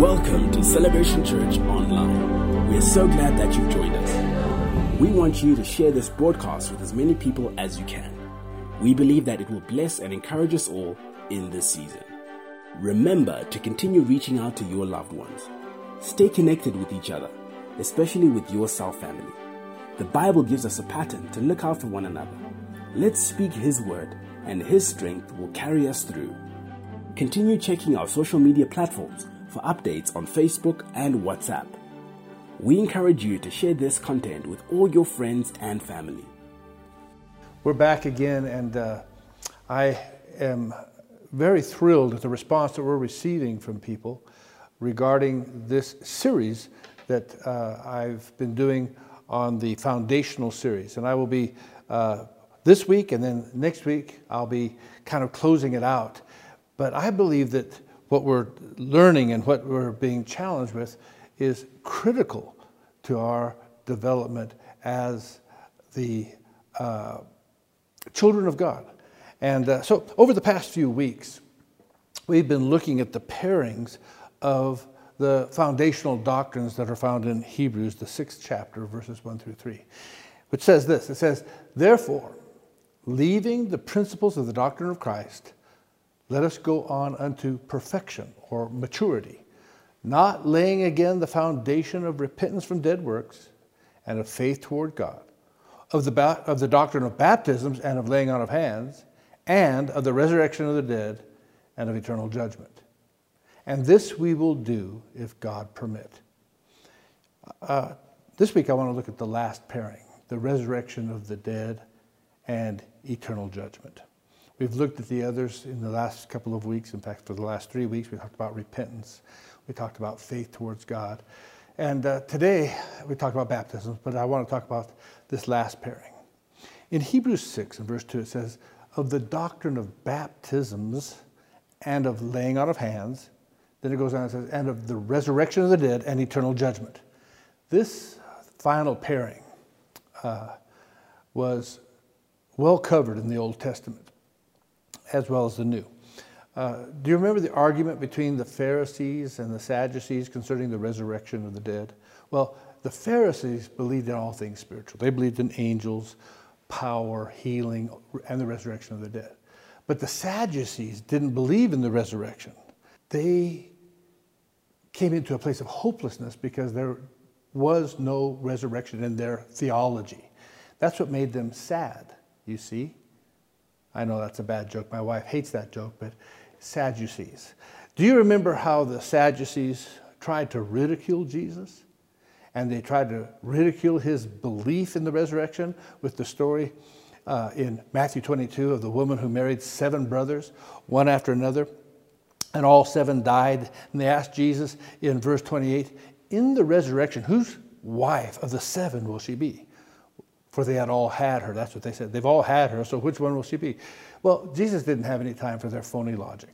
Welcome to Celebration Church Online. We are so glad that you've joined us. We want you to share this broadcast with as many people as you can. We believe that it will bless and encourage us all in this season. Remember to continue reaching out to your loved ones. Stay connected with each other, especially with your cell family. The Bible gives us a pattern to look out for one another. Let's speak His word, and His strength will carry us through. Continue checking our social media platforms for updates on Facebook and WhatsApp. We encourage you to share this content with all your friends and family. We're back again, and uh, I am very thrilled at the response that we're receiving from people regarding this series that uh, I've been doing on the foundational series. And I will be uh, this week, and then next week, I'll be kind of closing it out. But I believe that what we're learning and what we're being challenged with is critical to our development as the uh, children of God. And uh, so, over the past few weeks, we've been looking at the pairings of the foundational doctrines that are found in Hebrews, the sixth chapter, verses 1 through 3, which says this It says, Therefore, leaving the principles of the doctrine of Christ, let us go on unto perfection or maturity, not laying again the foundation of repentance from dead works and of faith toward God, of the, of the doctrine of baptisms and of laying on of hands, and of the resurrection of the dead and of eternal judgment. And this we will do if God permit. Uh, this week I want to look at the last pairing the resurrection of the dead and eternal judgment. We've looked at the others in the last couple of weeks. In fact, for the last three weeks, we talked about repentance. We talked about faith towards God. And uh, today, we talked about baptism, but I want to talk about this last pairing. In Hebrews 6 and verse 2, it says, Of the doctrine of baptisms and of laying on of hands, then it goes on and says, and of the resurrection of the dead and eternal judgment. This final pairing uh, was well covered in the Old Testament as well as the new. Uh, do you remember the argument between the Pharisees and the Sadducees concerning the resurrection of the dead? Well, the Pharisees believed in all things spiritual. They believed in angels, power, healing, and the resurrection of the dead. But the Sadducees didn't believe in the resurrection. They came into a place of hopelessness because there was no resurrection in their theology. That's what made them sad, you see. I know that's a bad joke. My wife hates that joke, but Sadducees. Do you remember how the Sadducees tried to ridicule Jesus? And they tried to ridicule his belief in the resurrection with the story uh, in Matthew 22 of the woman who married seven brothers, one after another, and all seven died. And they asked Jesus in verse 28 In the resurrection, whose wife of the seven will she be? For they had all had her. That's what they said. They've all had her, so which one will she be? Well, Jesus didn't have any time for their phony logic.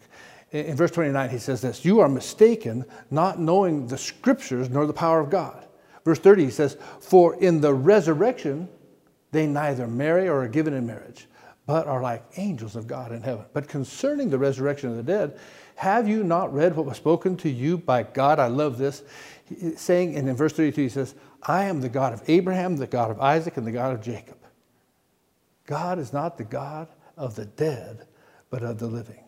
In, in verse 29, he says this You are mistaken, not knowing the scriptures nor the power of God. Verse 30, he says, For in the resurrection, they neither marry or are given in marriage, but are like angels of God in heaven. But concerning the resurrection of the dead, have you not read what was spoken to you by God? I love this. Saying, and in verse 32, he says, I am the God of Abraham, the God of Isaac, and the God of Jacob. God is not the God of the dead, but of the living.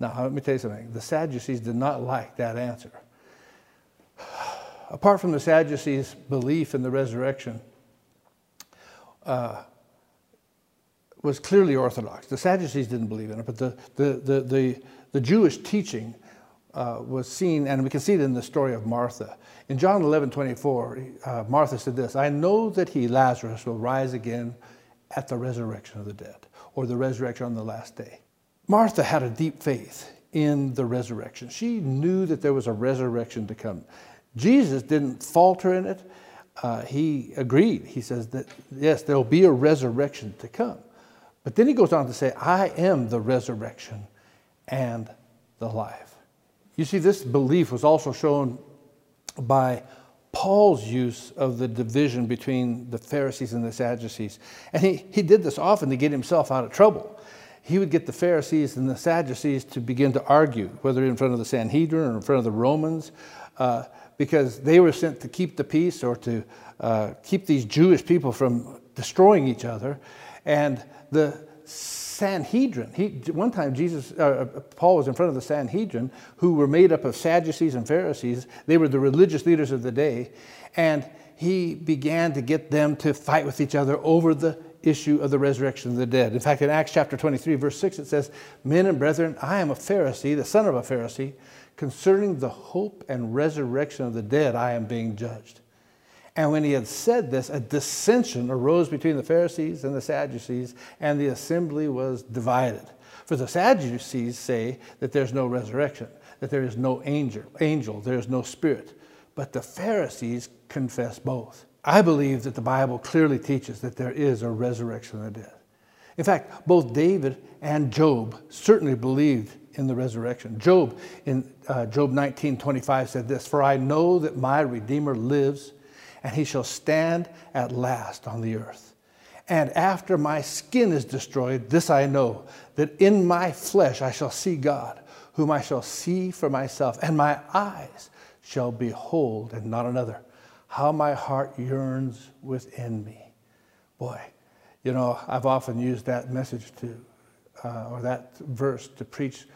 Now, let me tell you something. The Sadducees did not like that answer. Apart from the Sadducees' belief in the resurrection, uh, was clearly orthodox. The Sadducees didn't believe in it, but the, the, the, the, the Jewish teaching uh, was seen, and we can see it in the story of Martha. In John 11 24, uh, Martha said this I know that he, Lazarus, will rise again at the resurrection of the dead, or the resurrection on the last day. Martha had a deep faith in the resurrection. She knew that there was a resurrection to come. Jesus didn't falter in it. Uh, he agreed. He says that, yes, there will be a resurrection to come. But then he goes on to say, I am the resurrection and the life. You see, this belief was also shown by Paul's use of the division between the Pharisees and the Sadducees. And he, he did this often to get himself out of trouble. he would get the Pharisees and the Sadducees to begin to argue, whether in front of the Sanhedrin or in front of the Romans, uh, because they were sent to keep the peace or to uh, keep these Jewish people from destroying each other. And the Sanhedrin, he, one time Jesus, uh, Paul was in front of the Sanhedrin, who were made up of Sadducees and Pharisees. They were the religious leaders of the day. And he began to get them to fight with each other over the issue of the resurrection of the dead. In fact, in Acts chapter 23, verse 6, it says, Men and brethren, I am a Pharisee, the son of a Pharisee. Concerning the hope and resurrection of the dead, I am being judged. And when he had said this, a dissension arose between the Pharisees and the Sadducees, and the assembly was divided. For the Sadducees say that there's no resurrection, that there is no angel, angel, there is no spirit. But the Pharisees confess both. I believe that the Bible clearly teaches that there is a resurrection of the dead. In fact, both David and Job certainly believed in the resurrection. Job in uh, Job 19 25 said this For I know that my Redeemer lives and he shall stand at last on the earth. And after my skin is destroyed, this I know, that in my flesh I shall see God, whom I shall see for myself, and my eyes shall behold and not another. How my heart yearns within me. Boy, you know, I've often used that message to, uh, or that verse to preach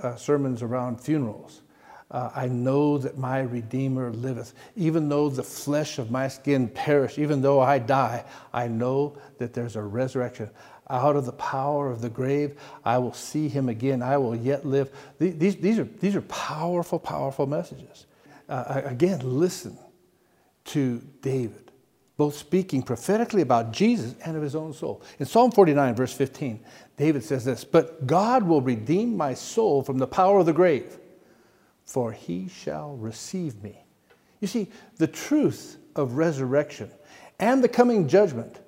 uh, sermons around funerals. Uh, I know that my Redeemer liveth. Even though the flesh of my skin perish, even though I die, I know that there's a resurrection. Out of the power of the grave, I will see him again. I will yet live. These, these, are, these are powerful, powerful messages. Uh, again, listen to David, both speaking prophetically about Jesus and of his own soul. In Psalm 49, verse 15, David says this But God will redeem my soul from the power of the grave for he shall receive me. You see, the truth of resurrection and the coming judgment,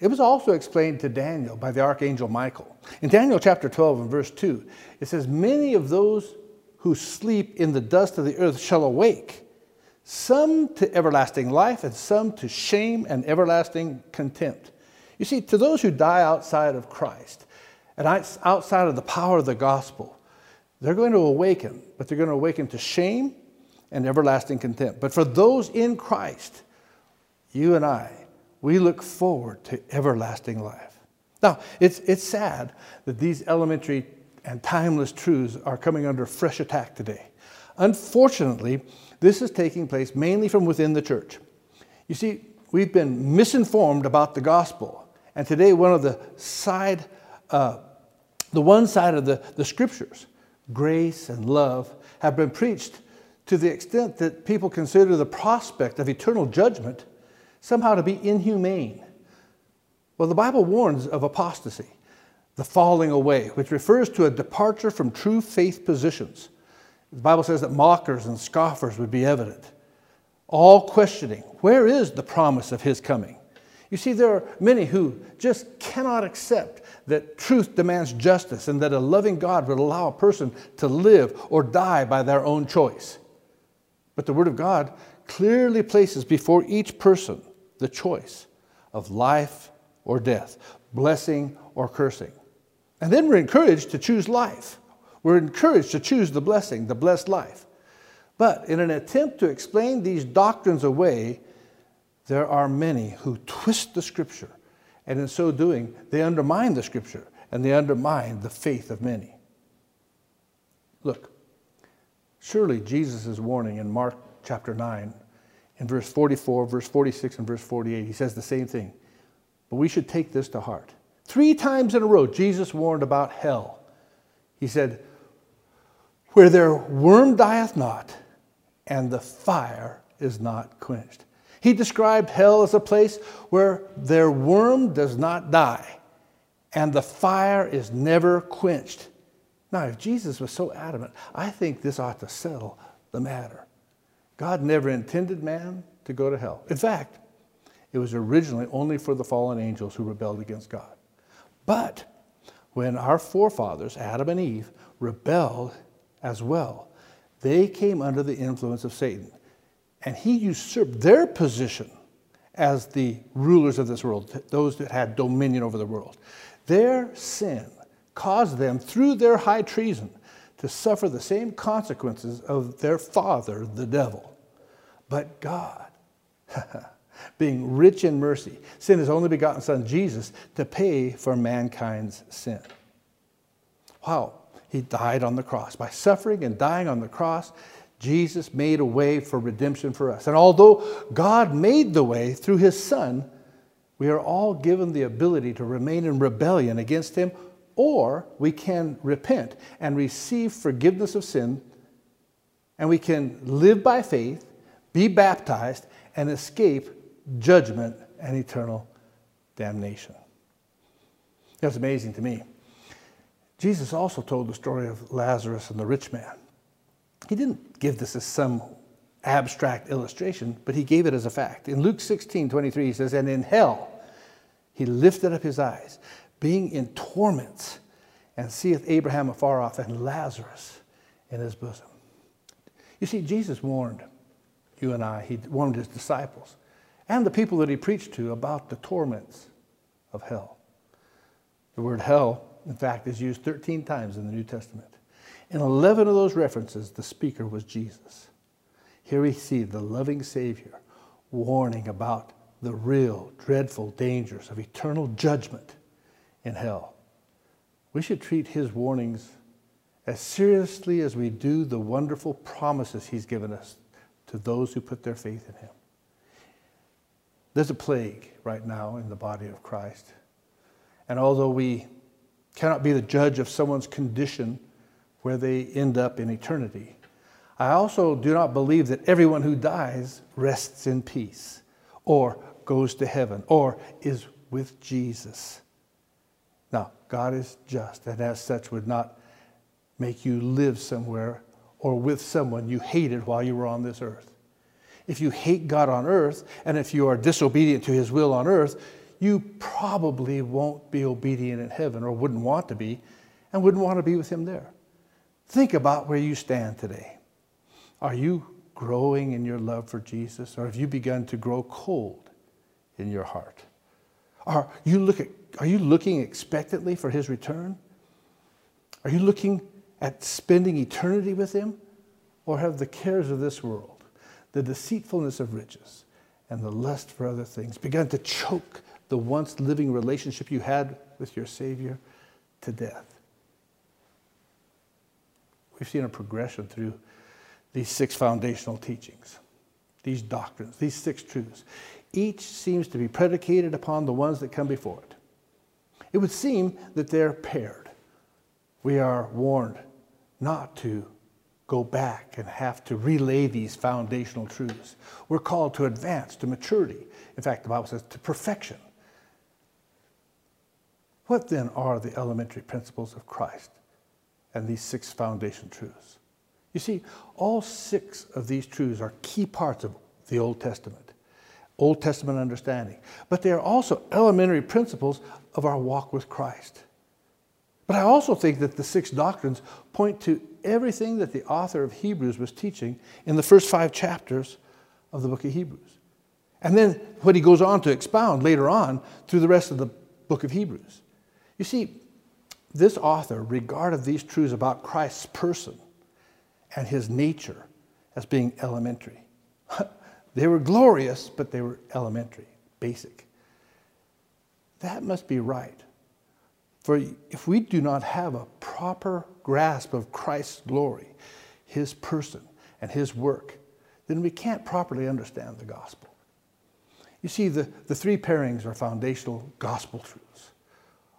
it was also explained to Daniel by the archangel Michael. In Daniel chapter 12 and verse 2, it says, Many of those who sleep in the dust of the earth shall awake, some to everlasting life and some to shame and everlasting contempt. You see, to those who die outside of Christ and outside of the power of the gospel, they're going to awaken, but they're going to awaken to shame and everlasting contempt. But for those in Christ, you and I, we look forward to everlasting life. Now, it's, it's sad that these elementary and timeless truths are coming under fresh attack today. Unfortunately, this is taking place mainly from within the church. You see, we've been misinformed about the gospel. And today, one of the side, uh, the one side of the, the scriptures grace and love have been preached to the extent that people consider the prospect of eternal judgment somehow to be inhumane. Well, the Bible warns of apostasy, the falling away, which refers to a departure from true faith positions. The Bible says that mockers and scoffers would be evident, all questioning where is the promise of his coming? You see, there are many who just cannot accept that truth demands justice and that a loving God would allow a person to live or die by their own choice. But the Word of God clearly places before each person the choice of life or death, blessing or cursing. And then we're encouraged to choose life. We're encouraged to choose the blessing, the blessed life. But in an attempt to explain these doctrines away, there are many who twist the scripture, and in so doing, they undermine the scripture and they undermine the faith of many. Look, surely Jesus' warning in Mark chapter 9, in verse 44, verse 46, and verse 48, he says the same thing. But we should take this to heart. Three times in a row, Jesus warned about hell. He said, Where their worm dieth not, and the fire is not quenched. He described hell as a place where their worm does not die and the fire is never quenched. Now, if Jesus was so adamant, I think this ought to settle the matter. God never intended man to go to hell. In fact, it was originally only for the fallen angels who rebelled against God. But when our forefathers, Adam and Eve, rebelled as well, they came under the influence of Satan and he usurped their position as the rulers of this world, those that had dominion over the world. Their sin caused them, through their high treason, to suffer the same consequences of their father, the devil. But God, being rich in mercy, sent his only begotten Son, Jesus, to pay for mankind's sin. Wow, he died on the cross. By suffering and dying on the cross, Jesus made a way for redemption for us. And although God made the way through his Son, we are all given the ability to remain in rebellion against him or we can repent and receive forgiveness of sin, and we can live by faith, be baptized, and escape judgment and eternal damnation. That's amazing to me. Jesus also told the story of Lazarus and the rich man. He didn't give this as some abstract illustration, but he gave it as a fact. In Luke 16 23, he says, And in hell he lifted up his eyes being in torments, and seeth Abraham afar off and Lazarus in his bosom. You see, Jesus warned you and I, he warned his disciples and the people that he preached to about the torments of hell. The word hell, in fact, is used 13 times in the New Testament. In 11 of those references, the speaker was Jesus. Here we see the loving Savior warning about the real, dreadful dangers of eternal judgment in hell. We should treat his warnings as seriously as we do the wonderful promises he's given us to those who put their faith in him. There's a plague right now in the body of Christ. And although we cannot be the judge of someone's condition where they end up in eternity, I also do not believe that everyone who dies rests in peace or goes to heaven or is with Jesus. Now, God is just, and as such would not make you live somewhere or with someone you hated while you were on this earth. If you hate God on earth, and if you are disobedient to his will on earth, you probably won't be obedient in heaven or wouldn't want to be and wouldn't want to be with him there. Think about where you stand today. Are you growing in your love for Jesus or have you begun to grow cold in your heart? Are you look at are you looking expectantly for his return? Are you looking at spending eternity with him? Or have the cares of this world, the deceitfulness of riches, and the lust for other things begun to choke the once living relationship you had with your Savior to death? We've seen a progression through these six foundational teachings, these doctrines, these six truths. Each seems to be predicated upon the ones that come before it. It would seem that they're paired. We are warned not to go back and have to relay these foundational truths. We're called to advance to maturity. In fact, the Bible says to perfection. What then are the elementary principles of Christ and these six foundation truths? You see, all six of these truths are key parts of the Old Testament. Old Testament understanding. But they are also elementary principles of our walk with Christ. But I also think that the six doctrines point to everything that the author of Hebrews was teaching in the first five chapters of the book of Hebrews. And then what he goes on to expound later on through the rest of the book of Hebrews. You see, this author regarded these truths about Christ's person and his nature as being elementary. They were glorious, but they were elementary, basic. That must be right. For if we do not have a proper grasp of Christ's glory, his person, and his work, then we can't properly understand the gospel. You see, the, the three pairings are foundational gospel truths.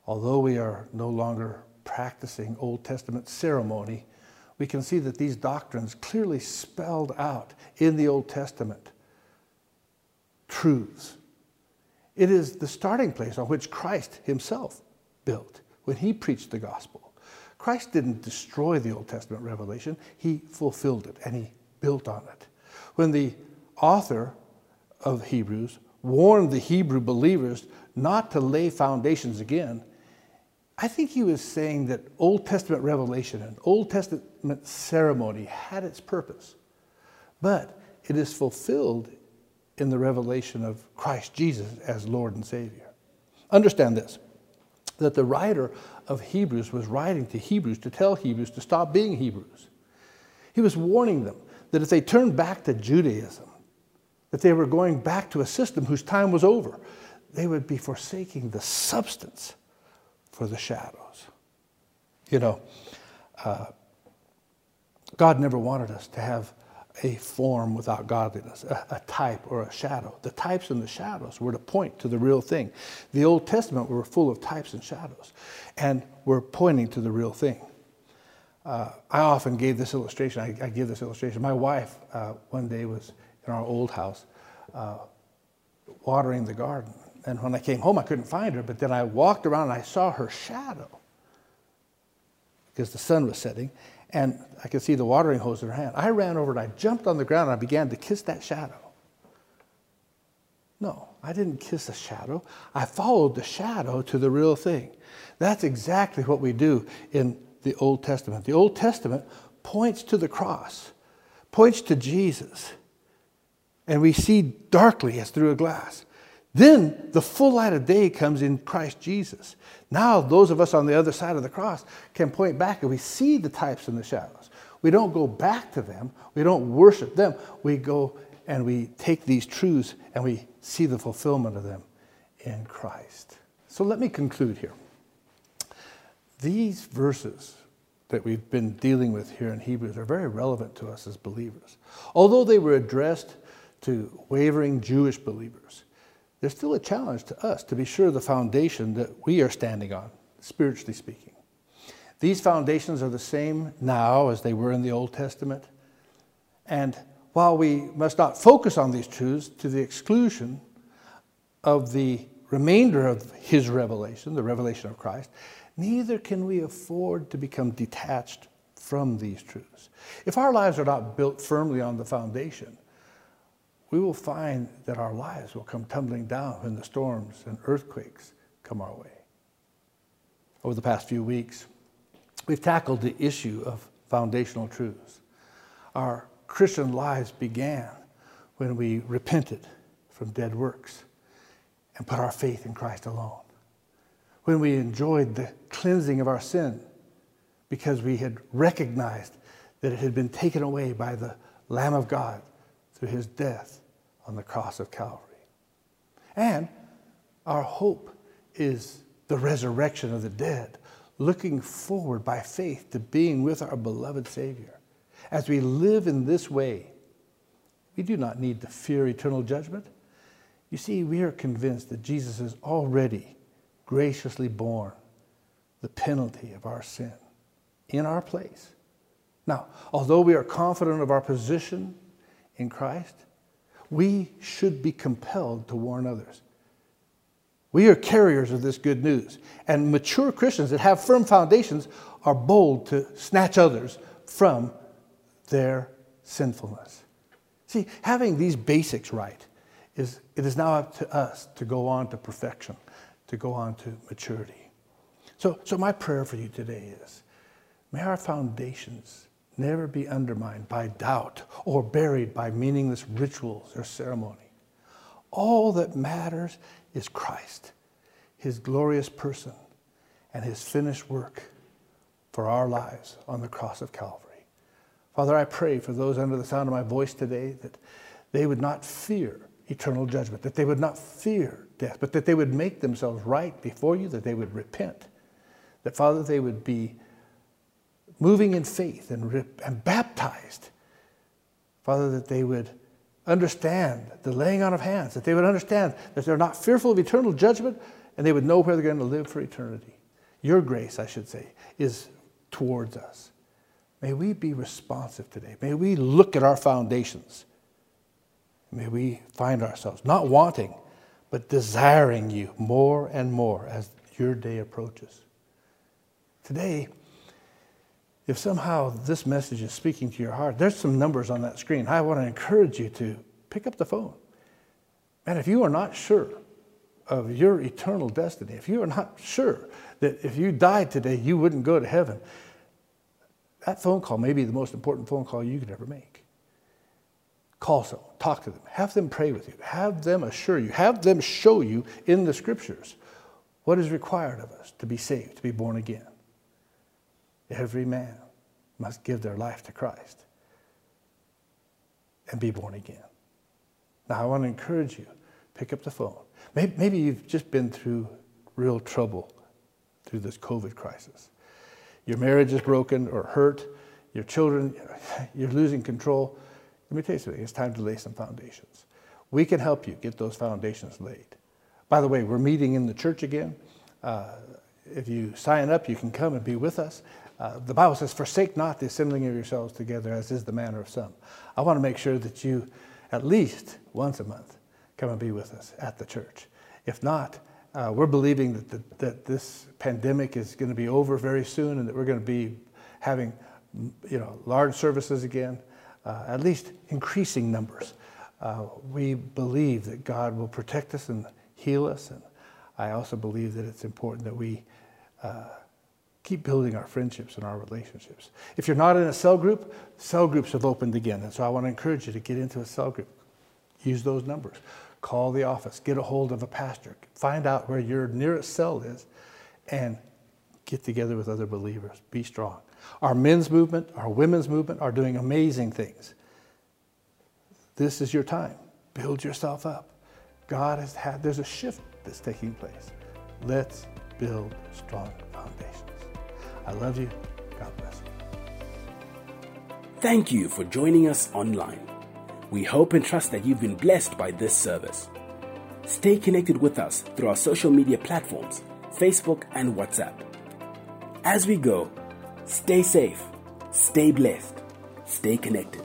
Although we are no longer practicing Old Testament ceremony, we can see that these doctrines clearly spelled out in the Old Testament truths. It is the starting place on which Christ himself built when he preached the gospel. Christ didn't destroy the Old Testament revelation, he fulfilled it and he built on it. When the author of Hebrews warned the Hebrew believers not to lay foundations again, I think he was saying that Old Testament revelation and Old Testament ceremony had its purpose, but it is fulfilled in the revelation of Christ Jesus as Lord and Savior. Understand this that the writer of Hebrews was writing to Hebrews to tell Hebrews to stop being Hebrews. He was warning them that if they turned back to Judaism, that they were going back to a system whose time was over, they would be forsaking the substance for the shadows. You know, uh, God never wanted us to have a form without godliness, a, a, type or a shadow. The types and the shadows were to point to the real thing. The Old Testament were full of types and shadows, and were pointing to the real thing. Uh, I often gave this illustration. I, I give this illustration. My wife uh, one day was in our old house uh, watering the garden, and when I came home, I couldn't find her. But then I walked around and I saw her shadow because the sun was setting, and I could see the watering hose in her hand. I ran over and I jumped on the ground and I began to kiss that shadow. No, I didn't kiss the shadow. I followed the shadow to the real thing. That's exactly what we do in the Old Testament. The Old Testament points to the cross, points to Jesus, and we see darkly as through a glass. Then the full light of day comes in Christ Jesus. Now, those of us on the other side of the cross can point back and we see the types and the shadows. We don't go back to them, we don't worship them. We go and we take these truths and we see the fulfillment of them in Christ. So let me conclude here. These verses that we've been dealing with here in Hebrews are very relevant to us as believers. Although they were addressed to wavering Jewish believers, there's still a challenge to us to be sure the foundation that we are standing on, spiritually speaking. These foundations are the same now as they were in the Old Testament. And while we must not focus on these truths to the exclusion of the remainder of his revelation, the revelation of Christ, neither can we afford to become detached from these truths. If our lives are not built firmly on the foundation, we will find that our lives will come tumbling down when the storms and earthquakes come our way. Over the past few weeks, we've tackled the issue of foundational truths. Our Christian lives began when we repented from dead works and put our faith in Christ alone. When we enjoyed the cleansing of our sin because we had recognized that it had been taken away by the Lamb of God through his death on the cross of Calvary. And our hope is the resurrection of the dead, looking forward by faith to being with our beloved Savior. As we live in this way, we do not need to fear eternal judgment. You see, we are convinced that Jesus has already graciously borne the penalty of our sin in our place. Now, although we are confident of our position in Christ, we should be compelled to warn others. We are carriers of this good news. And mature Christians that have firm foundations are bold to snatch others from their sinfulness. See, having these basics right is it is now up to us to go on to perfection, to go on to maturity. So, so my prayer for you today is may our foundations never be undermined by doubt or buried by meaningless rituals or ceremony. All that matters is Christ, his glorious person, and his finished work for our lives on the cross of Calvary. Father, I pray for those under the sound of my voice today that they would not fear eternal judgment, that they would not fear death, but that they would make themselves right before you, that they would repent, that, Father, they would be moving in faith and, and baptized. Father, that they would understand the laying on of hands, that they would understand that they're not fearful of eternal judgment, and they would know where they're going to live for eternity. Your grace, I should say, is towards us. May we be responsive today. May we look at our foundations. May we find ourselves not wanting, but desiring you more and more as your day approaches. Today, if somehow this message is speaking to your heart, there's some numbers on that screen. I want to encourage you to pick up the phone. And if you are not sure of your eternal destiny, if you are not sure that if you died today, you wouldn't go to heaven, that phone call may be the most important phone call you could ever make. Call someone, talk to them, have them pray with you, have them assure you, have them show you in the scriptures What is required of us to be saved, to be born again? Every man must give their life to Christ and be born again. Now, I want to encourage you pick up the phone. Maybe, you've just been through real trouble through this COVID crisis. Your marriage is broken or hurt, your children, you're losing control. Let me tell you something, it's time to lay some foundations. We can help you get those foundations laid. By the way, we're meeting in the church again. Uh, if you sign up, you can come and be with us. Uh, the Bible says, Forsake not the assembling of yourselves together, as is the manner of some. I want to make sure that you, at least once a month, come and be with us at the church. If not, uh, we're believing that, the, that this pandemic is going to be over very soon and that we're going to be having you know, large services again, uh, at least increasing numbers. Uh, we believe that God will protect us and heal us. And I also believe that it's important that we uh, keep building our friendships and our relationships. If you're not in a cell group, cell groups have opened again. And so I want to encourage you to get into a cell group. Use those numbers. Call the office. Get a hold of a pastor. Find out where your nearest cell is and get together with other believers. Be strong. Our men's movement, our women's movement are doing amazing things. This is your time. Build yourself up. God has had, there's a shift that's taking place. Let's build strong foundations. I love you. God bless you. Thank you for joining us online. We hope and trust that you've been blessed by this service. Stay connected with us through our social media platforms, Facebook and WhatsApp. As we go, Stay safe, stay blessed, stay connected.